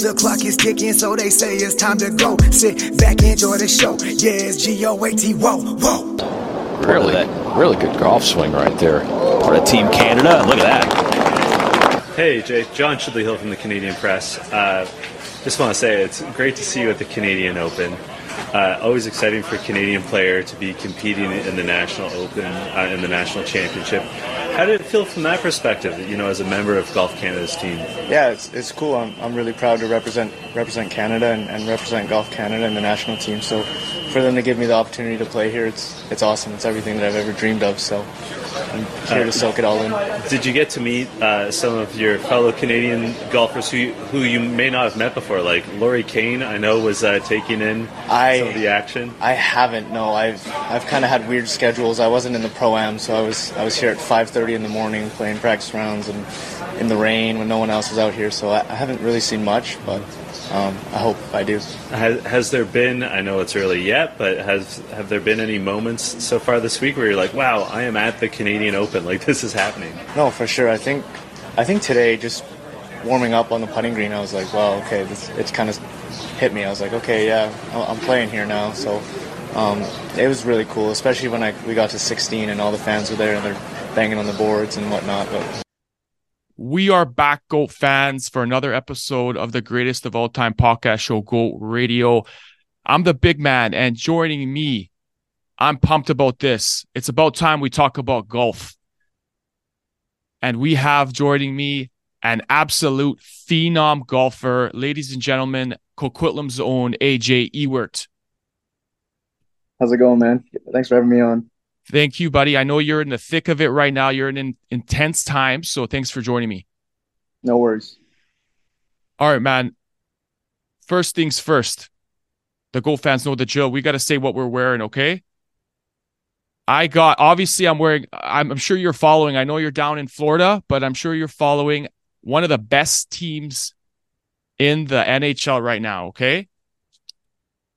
The clock is ticking, so they say it's time to go. Sit back, enjoy the show. Yeah, it's G O A T. Whoa, whoa. Really, really good golf swing right there. Part of Team Canada. Look at that. Hey, Jay. John Chidley Hill from the Canadian Press. Uh, just want to say it's great to see you at the Canadian Open. Uh, always exciting for a Canadian player to be competing in the National Open, uh, in the National Championship. How did it feel from that perspective, you know, as a member of Golf Canada's team? Yeah, it's, it's cool. I'm, I'm really proud to represent represent Canada and, and represent Golf Canada and the national team. So for them to give me the opportunity to play here, it's it's awesome. It's everything that I've ever dreamed of. So I'm here to soak it all in. Did you get to meet uh, some of your fellow Canadian golfers who who you may not have met before, like Lorie Kane? I know was uh, taking in I, some of the action. I haven't. No, I've I've kind of had weird schedules. I wasn't in the pro am, so I was I was here at 5:30 in the morning playing practice rounds and in the rain when no one else was out here. So I, I haven't really seen much, but um, I hope I do. Has, has there been? I know it's early yet, but has have there been any moments so far this week where you're like, "Wow, I am at the Canadian Open. Like this is happening." No, for sure. I think I think today just warming up on the putting green, I was like, "Wow, okay, this it's kind of hit me." I was like, "Okay, yeah, I'm playing here now." So um, it was really cool, especially when I we got to 16 and all the fans were there and they're banging on the boards and whatnot. But we are back, GOAT fans, for another episode of the greatest of all time podcast show, GOAT Radio. I'm the big man, and joining me, I'm pumped about this. It's about time we talk about golf. And we have joining me an absolute phenom golfer, ladies and gentlemen, Coquitlam's own AJ Ewart. How's it going, man? Thanks for having me on. Thank you, buddy. I know you're in the thick of it right now. You're in an intense time. So thanks for joining me. No worries. All right, man. First things first. The GOAT fans know the drill. We got to say what we're wearing, okay? I got, obviously, I'm wearing, I'm, I'm sure you're following. I know you're down in Florida, but I'm sure you're following one of the best teams in the NHL right now, okay?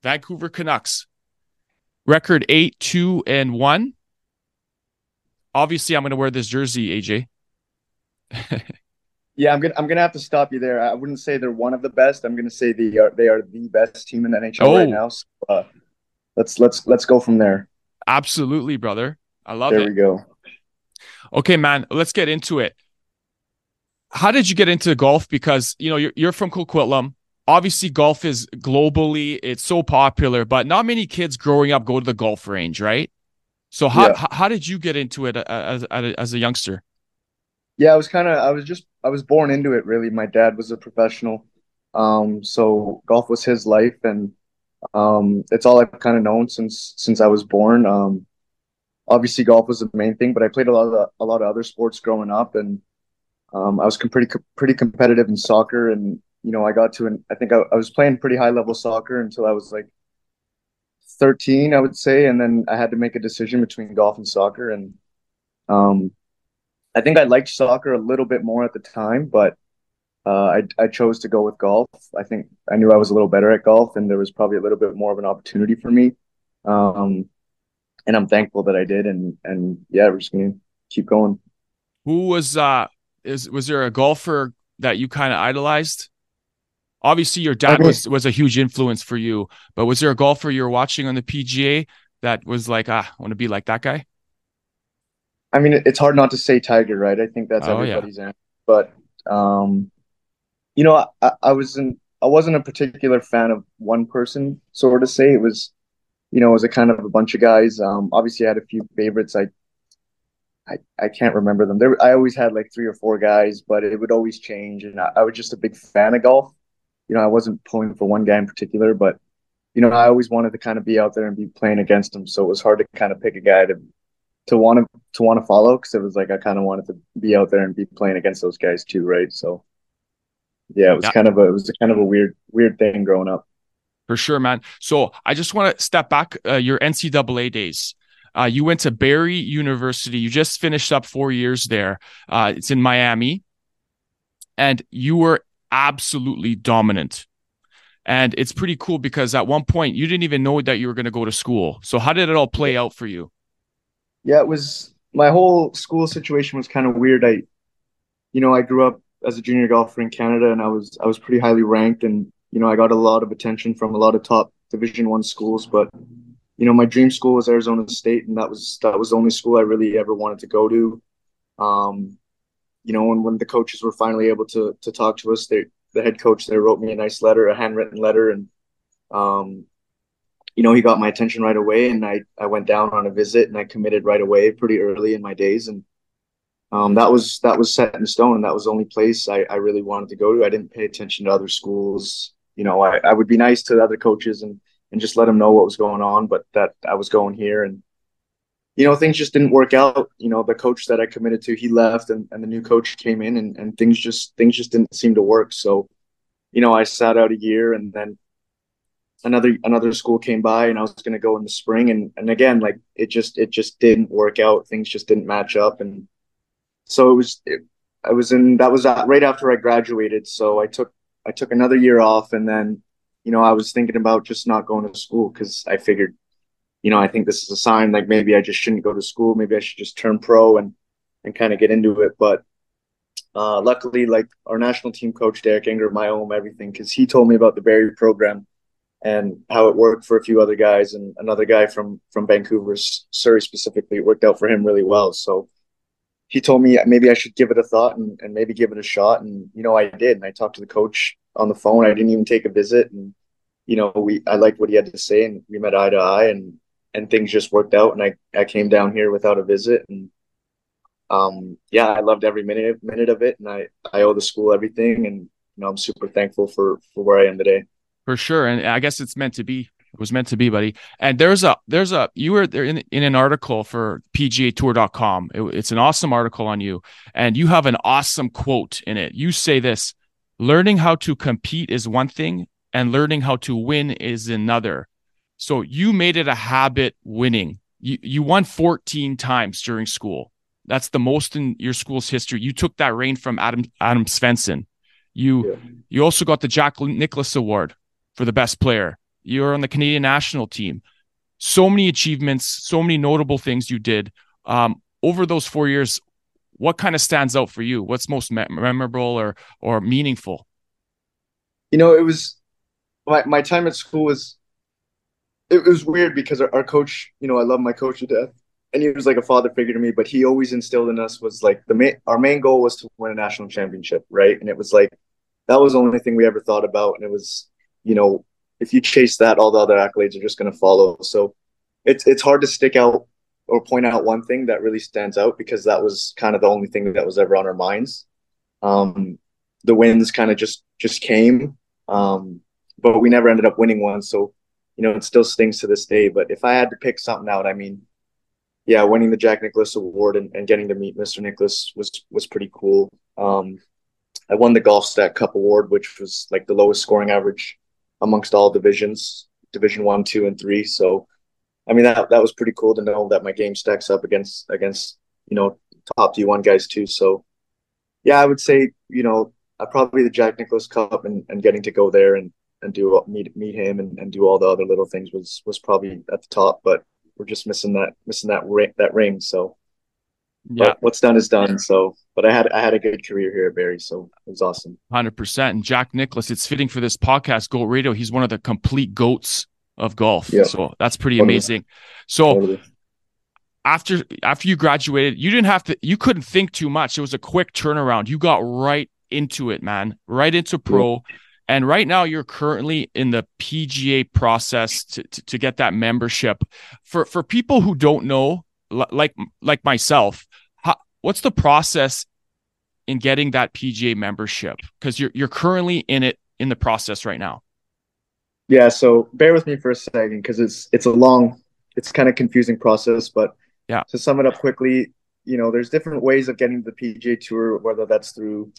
Vancouver Canucks. Record eight, two, and one obviously I'm going to wear this jersey, AJ. yeah, I'm gonna I'm gonna have to stop you there. I wouldn't say they're one of the best. I'm gonna say they are they are the best team in the NHL oh. right now. So, uh, let's let's let's go from there. Absolutely, brother. I love there it. There we go. Okay, man. Let's get into it. How did you get into golf? Because you know you're you're from Coquitlam. Obviously, golf is globally it's so popular, but not many kids growing up go to the golf range, right? So how yeah. how did you get into it uh, as as a youngster? Yeah, I was kind of I was just I was born into it really. My dad was a professional, um, so golf was his life, and um, it's all I've kind of known since since I was born. Um, obviously, golf was the main thing, but I played a lot of a lot of other sports growing up, and um, I was com- pretty pretty competitive in soccer, and you know I got to an I think I, I was playing pretty high level soccer until I was like 13, I would say, and then I had to make a decision between golf and soccer. And um, I think I liked soccer a little bit more at the time, but uh, I I chose to go with golf. I think I knew I was a little better at golf, and there was probably a little bit more of an opportunity for me. Um, and I'm thankful that I did. And and yeah, we're just gonna keep going. Who was uh is was there a golfer that you kind of idolized? Obviously, your dad was was a huge influence for you, but was there a golfer you were watching on the PGA that was like, ah, I want to be like that guy? I mean, it's hard not to say Tiger, right? I think that's oh, everybody's yeah. answer. But um, you know, I, I wasn't I wasn't a particular fan of one person, sort of say. It was, you know, it was a kind of a bunch of guys. Um, obviously, I had a few favorites. I I, I can't remember them. There, I always had like three or four guys, but it would always change. And I, I was just a big fan of golf you know, I wasn't pulling for one guy in particular, but you know, I always wanted to kind of be out there and be playing against him. So it was hard to kind of pick a guy to to want to to want to follow because it was like I kind of wanted to be out there and be playing against those guys too, right? So yeah, it was yeah. kind of a it was kind of a weird weird thing growing up. For sure, man. So I just want to step back. Uh, your NCAA days. Uh, you went to Barry University. You just finished up four years there. Uh, it's in Miami, and you were absolutely dominant. And it's pretty cool because at one point you didn't even know that you were going to go to school. So how did it all play out for you? Yeah, it was my whole school situation was kind of weird. I, you know, I grew up as a junior golfer in Canada, and I was I was pretty highly ranked, and you know I got a lot of attention from a lot of top Division One schools. But you know my dream school was Arizona State, and that was that was the only school I really ever wanted to go to. Um, you know, when when the coaches were finally able to to talk to us, they the head coach there wrote me a nice letter, a handwritten letter, and um, you know, he got my attention right away, and I I went down on a visit, and I committed right away, pretty early in my days, and um, that was that was set in stone, and that was the only place I, I really wanted to go to. I didn't pay attention to other schools. You know, I, I would be nice to the other coaches and and just let them know what was going on, but that I was going here, and you know, things just didn't work out. You know, the coach that I committed to, he left, and, and the new coach came in, and, and things just things just didn't seem to work. So, you know, I sat out a year, and then another another school came by, and I was going to go in the spring, and and again, like it just it just didn't work out. Things just didn't match up, and so it was it, I was in that was right after I graduated. So I took I took another year off, and then you know I was thinking about just not going to school because I figured, you know, I think this is a sign like maybe I just shouldn't go to school. Maybe I should just turn pro and and kind of get into it. But uh, luckily, like our national team coach Derek Ingram, my own everything because he told me about the Barry program and how it worked for a few other guys and another guy from from Vancouver, Surrey specifically, it worked out for him really well. So he told me maybe I should give it a thought and, and maybe give it a shot. And, you know, I did. And I talked to the coach on the phone. I didn't even take a visit. And, you know, we, I liked what he had to say and we met eye to eye and, and things just worked out. And I, I came down here without a visit and, um, yeah, I loved every minute, minute of it. And I, I owe the school everything. And, you know, I'm super thankful for, for where I am today. For sure. And I guess it's meant to be it was meant to be, buddy. And there's a there's a you were there in in an article for PGAtour.com. It, it's an awesome article on you, and you have an awesome quote in it. You say this: "Learning how to compete is one thing, and learning how to win is another." So you made it a habit winning. You you won 14 times during school. That's the most in your school's history. You took that reign from Adam Adam Svensson. You yeah. you also got the Jack Nicklaus Award for the best player you're on the Canadian national team. So many achievements, so many notable things you did um, over those four years. What kind of stands out for you? What's most me- memorable or or meaningful? You know, it was my my time at school was it was weird because our, our coach, you know, I love my coach to death, and he was like a father figure to me. But he always instilled in us was like the main our main goal was to win a national championship, right? And it was like that was the only thing we ever thought about, and it was you know if you chase that, all the other accolades are just going to follow. So it's it's hard to stick out or point out one thing that really stands out because that was kind of the only thing that was ever on our minds. Um, the wins kind of just just came, um, but we never ended up winning one. So you know it still stings to this day. But if I had to pick something out, I mean, yeah, winning the Jack Nicklaus Award and, and getting to meet Mr. Nicklaus was was pretty cool. Um, I won the Golf Stat Cup Award, which was like the lowest scoring average amongst all divisions, Division One, Two, and Three. So, I mean that that was pretty cool to know that my game stacks up against against you know top D one guys too. So, yeah, I would say you know uh, probably the Jack Nicklaus Cup and, and getting to go there and and do meet meet him and, and do all the other little things was was probably at the top. But we're just missing that missing that ring that ring. So yeah, but what's done is done. So, but I had I had a good career here at Barry, so it was awesome. Hundred percent. And Jack Nicklaus, it's fitting for this podcast, Goat Radio. He's one of the complete goats of golf. Yeah. So that's pretty totally. amazing. So. Totally. After after you graduated, you didn't have to. You couldn't think too much. It was a quick turnaround. You got right into it, man. Right into pro. Yeah. And right now, you're currently in the PGA process to, to, to, get that membership. For for people who don't know, like like myself, what's the process in getting that PGA membership? Because you're you're currently in it in the process right now. Yeah, so bear with me for a second because it's it's a long, it's kind of confusing process. But yeah, to sum it up quickly, you know, there's different ways of getting the PGA Tour, whether that's through,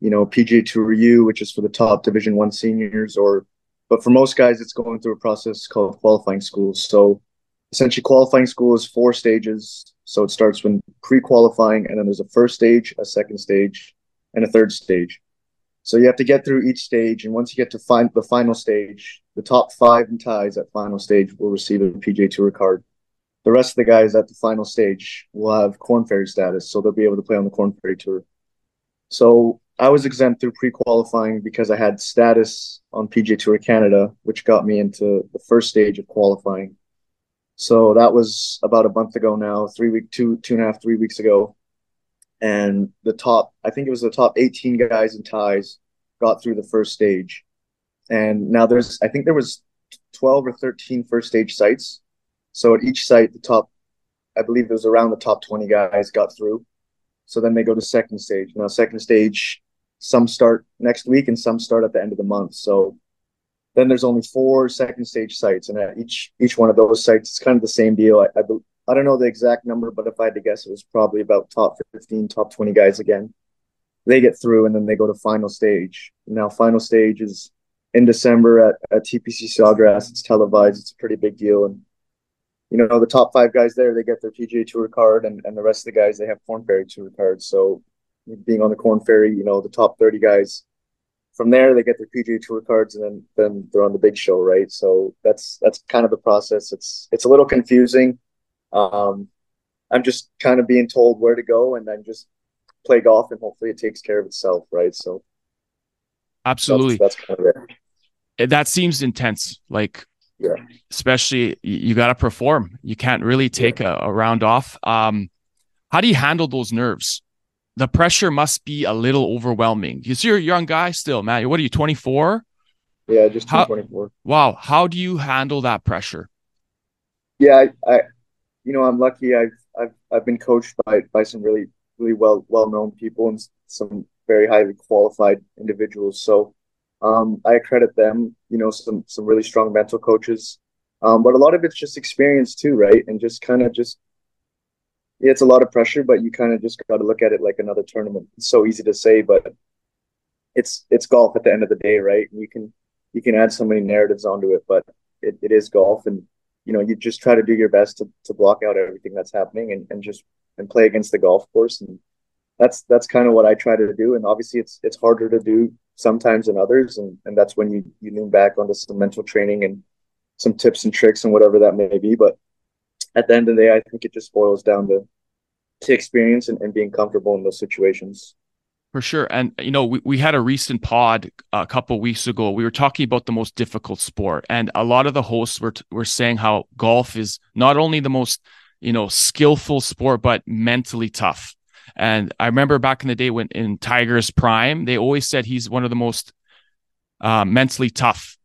you know, PGA Tour U, which is for the top Division One seniors, or, but for most guys, it's going through a process called qualifying schools. So, essentially, qualifying school is four stages so it starts when pre-qualifying, and then there's a first stage, a second stage, and a third stage. So you have to get through each stage, and once you get to find the final stage, the top five and ties at final stage will receive a PGA Tour card. The rest of the guys at the final stage will have Korn Ferry status, so they'll be able to play on the Korn Ferry Tour. So I was exempt through pre-qualifying because I had status on PGA Tour Canada, which got me into the first stage of qualifying. So that was about a month ago now, three week, two, two and a half, three weeks ago. And the top, I think it was the top 18 guys in ties got through the first stage. And now there's, I think there was 12 or 13 first stage sites. So at each site, the top, I believe it was around the top 20 guys got through. So then they go to second stage. Now, second stage, some start next week and some start at the end of the month. So then there's only four second stage sites, and at each each one of those sites, it's kind of the same deal. I, I, I don't know the exact number, but if I had to guess, it was probably about top 15, top 20 guys again. They get through, and then they go to final stage. Now, final stage is in December at, at TPC Sawgrass. It's televised. It's a pretty big deal, and you know the top five guys there, they get their PGA Tour card, and, and the rest of the guys they have Korn Ferry Tour cards. So, being on the Korn Ferry, you know the top 30 guys from there they get their PGA Tour cards and then then they're on the big show, right? So that's that's kind of the process. It's it's a little confusing. Um, I'm just kind of being told where to go and then just play golf and hopefully it takes care of itself, right? So absolutely, that's, that's kind of it. That seems intense, like yeah, especially you, got to perform. You can't really take yeah. a, a round off. Um, how do you handle those nerves? The pressure must be a little overwhelming. You see, you're a young guy still, man. What are you, 24? Yeah, just 24. Wow. How do you handle that pressure? Yeah, I, I, you know, I'm lucky. I've, I've, I've been coached by, by some really, really well, well-known people and some very highly qualified individuals. So, um, I credit them, you know, some, some really strong mental coaches. Um, but a lot of it's just experience too, right? And just kind of just it's a lot of pressure, but you kind of just got to look at it like another tournament. It's so easy to say, but it's it's golf at the end of the day, right? You can you can add so many narratives onto it, but it, it is golf, and you know you just try to do your best to, to block out everything that's happening and, and just and play against the golf course, and that's that's kind of what I try to do. And obviously, it's it's harder to do sometimes than others, and and that's when you you lean back onto some mental training and some tips and tricks and whatever that may be, but at the end of the day, I think it just boils down to to experience and, and being comfortable in those situations. For sure. And, you know, we, we had a recent pod a couple weeks ago. We were talking about the most difficult sport. And a lot of the hosts were, were saying how golf is not only the most, you know, skillful sport, but mentally tough. And I remember back in the day when in Tiger's prime, they always said he's one of the most uh, mentally tough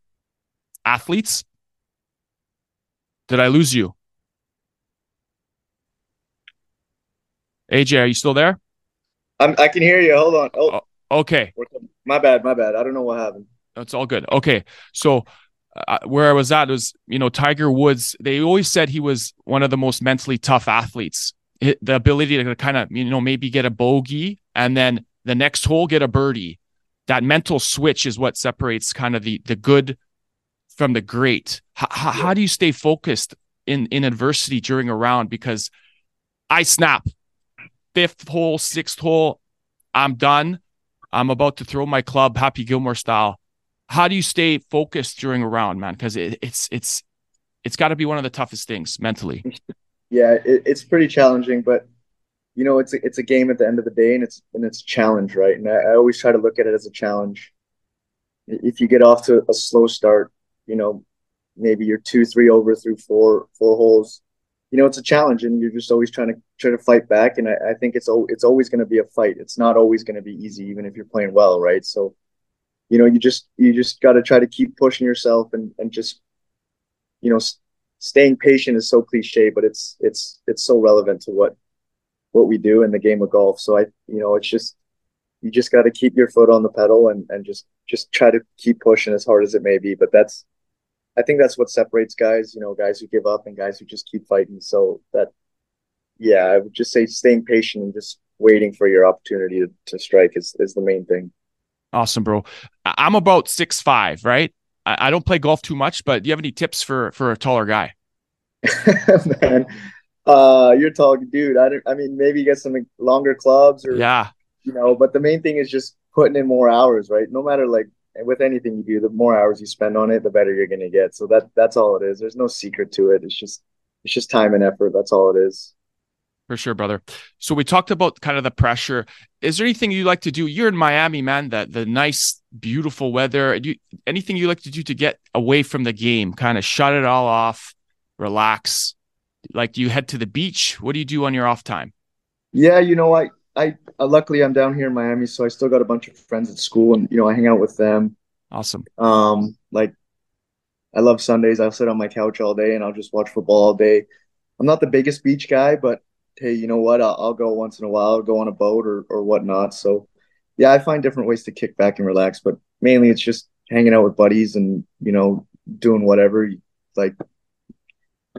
athletes. Did I lose you? AJ, are you still there? I'm, I can hear you. Hold on. Oh, oh okay. My bad. My bad. I don't know what happened. That's all good. Okay. So, uh, where I was at was, you know, Tiger Woods, they always said he was one of the most mentally tough athletes. The ability to kind of, you know, maybe get a bogey and then the next hole get a birdie. That mental switch is what separates kind of the the good from the great. H- yeah. How do you stay focused in in adversity during a round? Because I snap fifth hole, sixth hole, I'm done. I'm about to throw my club, Happy Gilmore style. How do you stay focused during a round, man? Because it, it's it's it's got to be one of the toughest things mentally. Yeah, it, it's pretty challenging, but you know, it's a, it's a game at the end of the day, and it's and it's a challenge, right? And I, I always try to look at it as a challenge. If you get off to a slow start, you know, maybe you're two, three over through four four holes you know it's a challenge and you're just always trying to try to fight back. And i, I think it's it's always going to be a fight. It's not always going to be easy even if you're playing well right? So you know you just you just got to try to keep pushing yourself and and just you know staying patient is so cliche but it's it's it's so relevant to what what we do in the game of golf. So i you know it's just you just got to keep your foot on the pedal and and just just try to keep pushing as hard as it may be. But that's I think that's what separates guys, you know, guys who give up and guys who just keep fighting. So that, yeah, I would just say staying patient and just waiting for your opportunity to, to strike is, is the main thing. Awesome, bro. I'm about six five, right? I, I don't play golf too much, but do you have any tips for for a taller guy? Man, uh, you're tall, dude. I don't. I mean, maybe get some longer clubs or yeah, you know. But the main thing is just putting in more hours, right? No matter like and with anything you do, the more hours you spend on it, the better you're going to get. So that that's all it is. There's no secret to it. It's just it's just time and effort. That's all it is. For sure, brother. So we talked about kind of the pressure. Is there anything you like to do? You're in Miami, man. That the nice, beautiful weather. Do you, anything you like to do to get away from the game? Kind of shut it all off, relax. Like, do you head to the beach? What do you do on your off time? Yeah, you know, I, I, uh, luckily I'm down here in Miami, so I still got a bunch of friends at school, and you know, I hang out with them. Awesome. Um, like, I love Sundays. I'll sit on my couch all day and I'll just watch football all day. I'm not the biggest beach guy, but hey, you know what? I'll, I'll go once in a while, go on a boat or or whatnot. So, yeah, I find different ways to kick back and relax, but mainly it's just hanging out with buddies and you know doing whatever. Like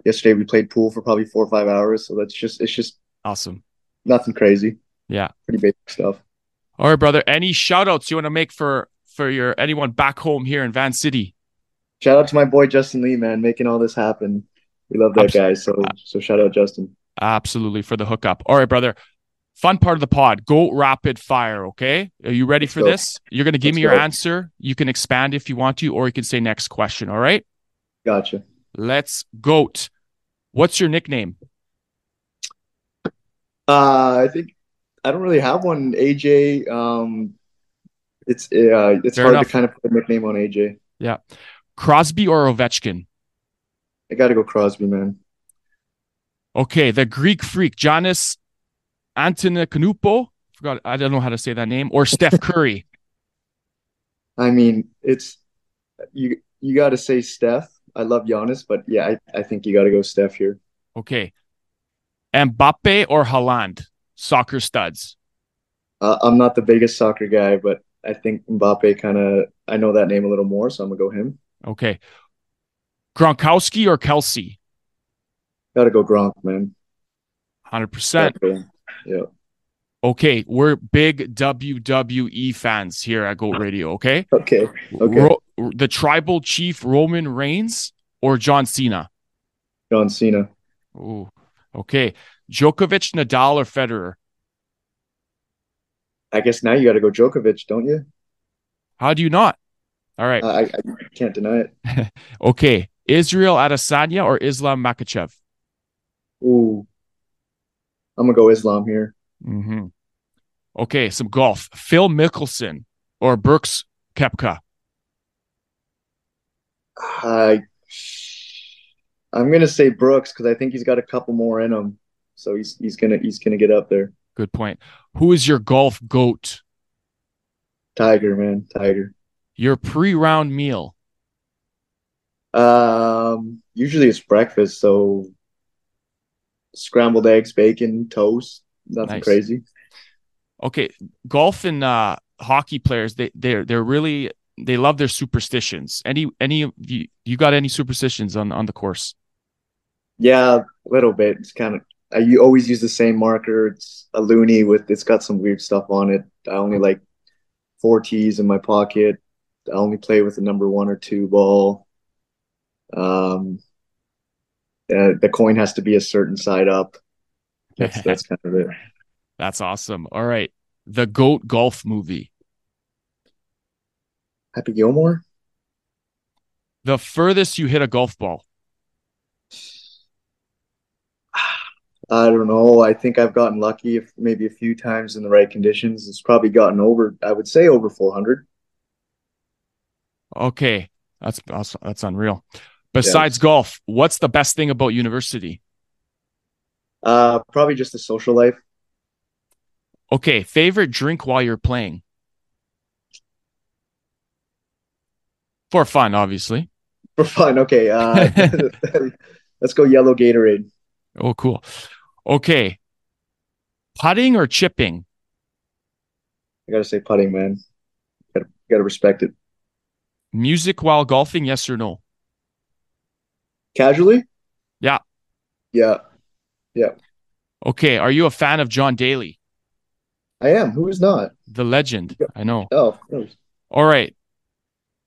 yesterday, we played pool for probably four or five hours, so that's just it's just awesome. Nothing crazy. Yeah, pretty basic stuff. All right, brother. Any shout outs you want to make for for your anyone back home here in Van City? Shout out to my boy Justin Lee, man, making all this happen. We love that guy. So so shout out Justin. Absolutely for the hookup. All right, brother. Fun part of the pod. Go rapid fire. Okay. Are you ready Let's for go. this? You're going to give Let's me your go. answer. You can expand if you want to, or you can say next question. All right. Gotcha. Let's goat. What's your nickname? Uh, I think I don't really have one. AJ. Um, it's uh, it's Fair hard enough. to kind of put a nickname on AJ. Yeah. Crosby or Ovechkin? I got to go Crosby, man. Okay, the Greek freak, Giannis Antetokounmpo. Forgot, I don't know how to say that name. Or Steph Curry. I mean, it's you. You got to say Steph. I love Giannis, but yeah, I, I think you got to go Steph here. Okay, Mbappe or Haaland, soccer studs. Uh, I'm not the biggest soccer guy, but I think Mbappe kind of. I know that name a little more, so I'm gonna go him. Okay, Gronkowski or Kelce? Gotta go Gronk, man. Hundred percent. Yeah. Okay, we're big WWE fans here at Goat Radio. Okay. Okay. Okay. Ro- the tribal chief Roman Reigns or John Cena. John Cena. Ooh. Okay. Djokovic, Nadal, or Federer. I guess now you got to go Djokovic, don't you? How do you not? All right. I, I can't deny it. okay. Israel Adesanya or Islam Makhachev? Ooh, I'm gonna go Islam here. Mm-hmm. Okay, some golf. Phil Mickelson or Brooks Koepka. I I'm gonna say Brooks because I think he's got a couple more in him, so he's he's gonna he's gonna get up there. Good point. Who is your golf goat? Tiger, man, Tiger. Your pre-round meal. Um, usually it's breakfast, so scrambled eggs, bacon, toast. Nothing nice. crazy. Okay, golf and uh, hockey players they they're they're really they love their superstitions. Any any you you got any superstitions on on the course? Yeah, a little bit. It's kind of you always use the same marker. It's a loonie with it's got some weird stuff on it. I only like four tees in my pocket. I only play with the number one or two ball. Um, uh, the coin has to be a certain side up. That's, that's kind of it. That's awesome. All right. The GOAT golf movie. Happy Gilmore? The furthest you hit a golf ball. I don't know. I think I've gotten lucky if maybe a few times in the right conditions. It's probably gotten over, I would say over 400. Okay. That's that's, that's unreal. Besides yeah. golf, what's the best thing about university? Uh, probably just the social life. Okay, favorite drink while you're playing? For fun, obviously. For fun, okay. Uh, let's go yellow Gatorade. Oh, cool. Okay, putting or chipping? I gotta say putting, man. Gotta, gotta respect it. Music while golfing, yes or no? Casually? Yeah. Yeah. Yeah. Okay. Are you a fan of John Daly? I am. Who is not? The legend. I know. Oh, all right.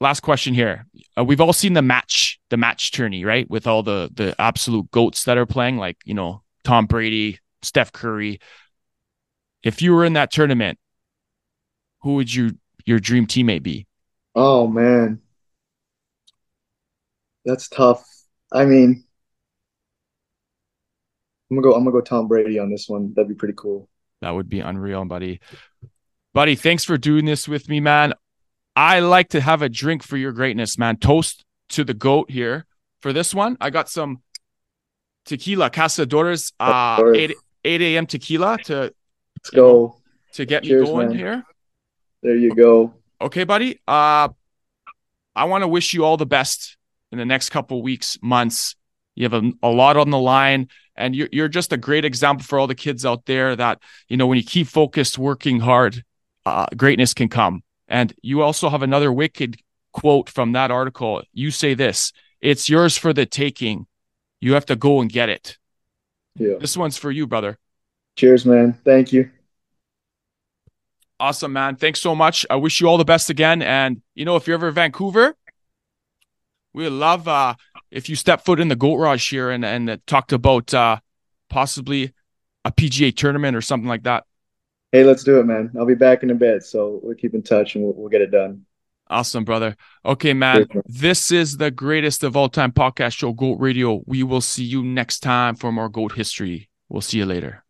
Last question here. Uh, we've all seen the match, the match tourney, right? With all the the absolute goats that are playing, like you know Tom Brady, Steph Curry. If you were in that tournament, who would you your dream teammate be? Oh man, that's tough. I mean, I'm gonna go. I'm gonna go Tom Brady on this one. That'd be pretty cool. That would be unreal, buddy. Buddy, thanks for doing this with me, man. I like to have a drink for your greatness, man. Toast to the goat here. For this one, I got some tequila, Cazadores, uh, 8, 8 a.m. tequila to let's go to get Cheers, me going man. here. There you go. Okay, buddy. Uh, I want to wish you all the best in the next couple weeks, months. You have a, a lot on the line, and you're, you're just a great example for all the kids out there that, you know, when you keep focused, working hard, uh, greatness can come. And you also have another wicked quote from that article. You say this it's yours for the taking. You have to go and get it. Yeah. This one's for you, brother. Cheers, man. Thank you. Awesome, man. Thanks so much. I wish you all the best again. And you know, if you're ever in Vancouver, we love uh if you step foot in the Goat Raj here and and talked about uh possibly a PGA tournament or something like that. Hey, let's do it, man. I'll be back in a bit, so we'll keep in touch and we'll, we'll get it done. Awesome, brother. Okay, man. This is the greatest of all time podcast show, Goat Radio. We will see you next time for more Goat history. We'll see you later.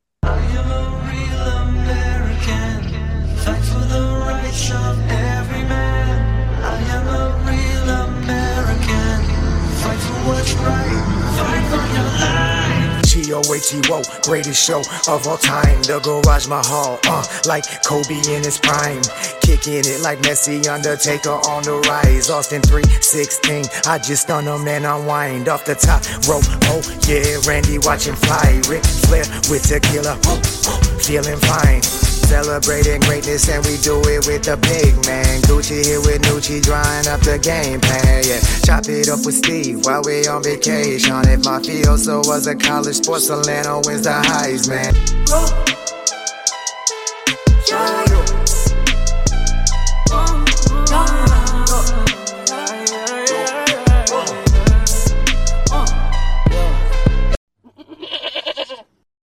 G-O-A-T-O, greatest show of all time. The Garage Mahal, uh, like Kobe in his prime. Kicking it like Messi, Undertaker on the rise. Austin 316, I just stun them and unwind off the top rope. Oh, yeah, Randy watching fly. Ric Flair with tequila, feeling fine. Celebrating greatness and we do it with the big man. Gucci here with Nucci drawing up the game plan. Yeah, chop it up with Steve while we on vacation. If my field was a college sports, Solano wins the Heisman.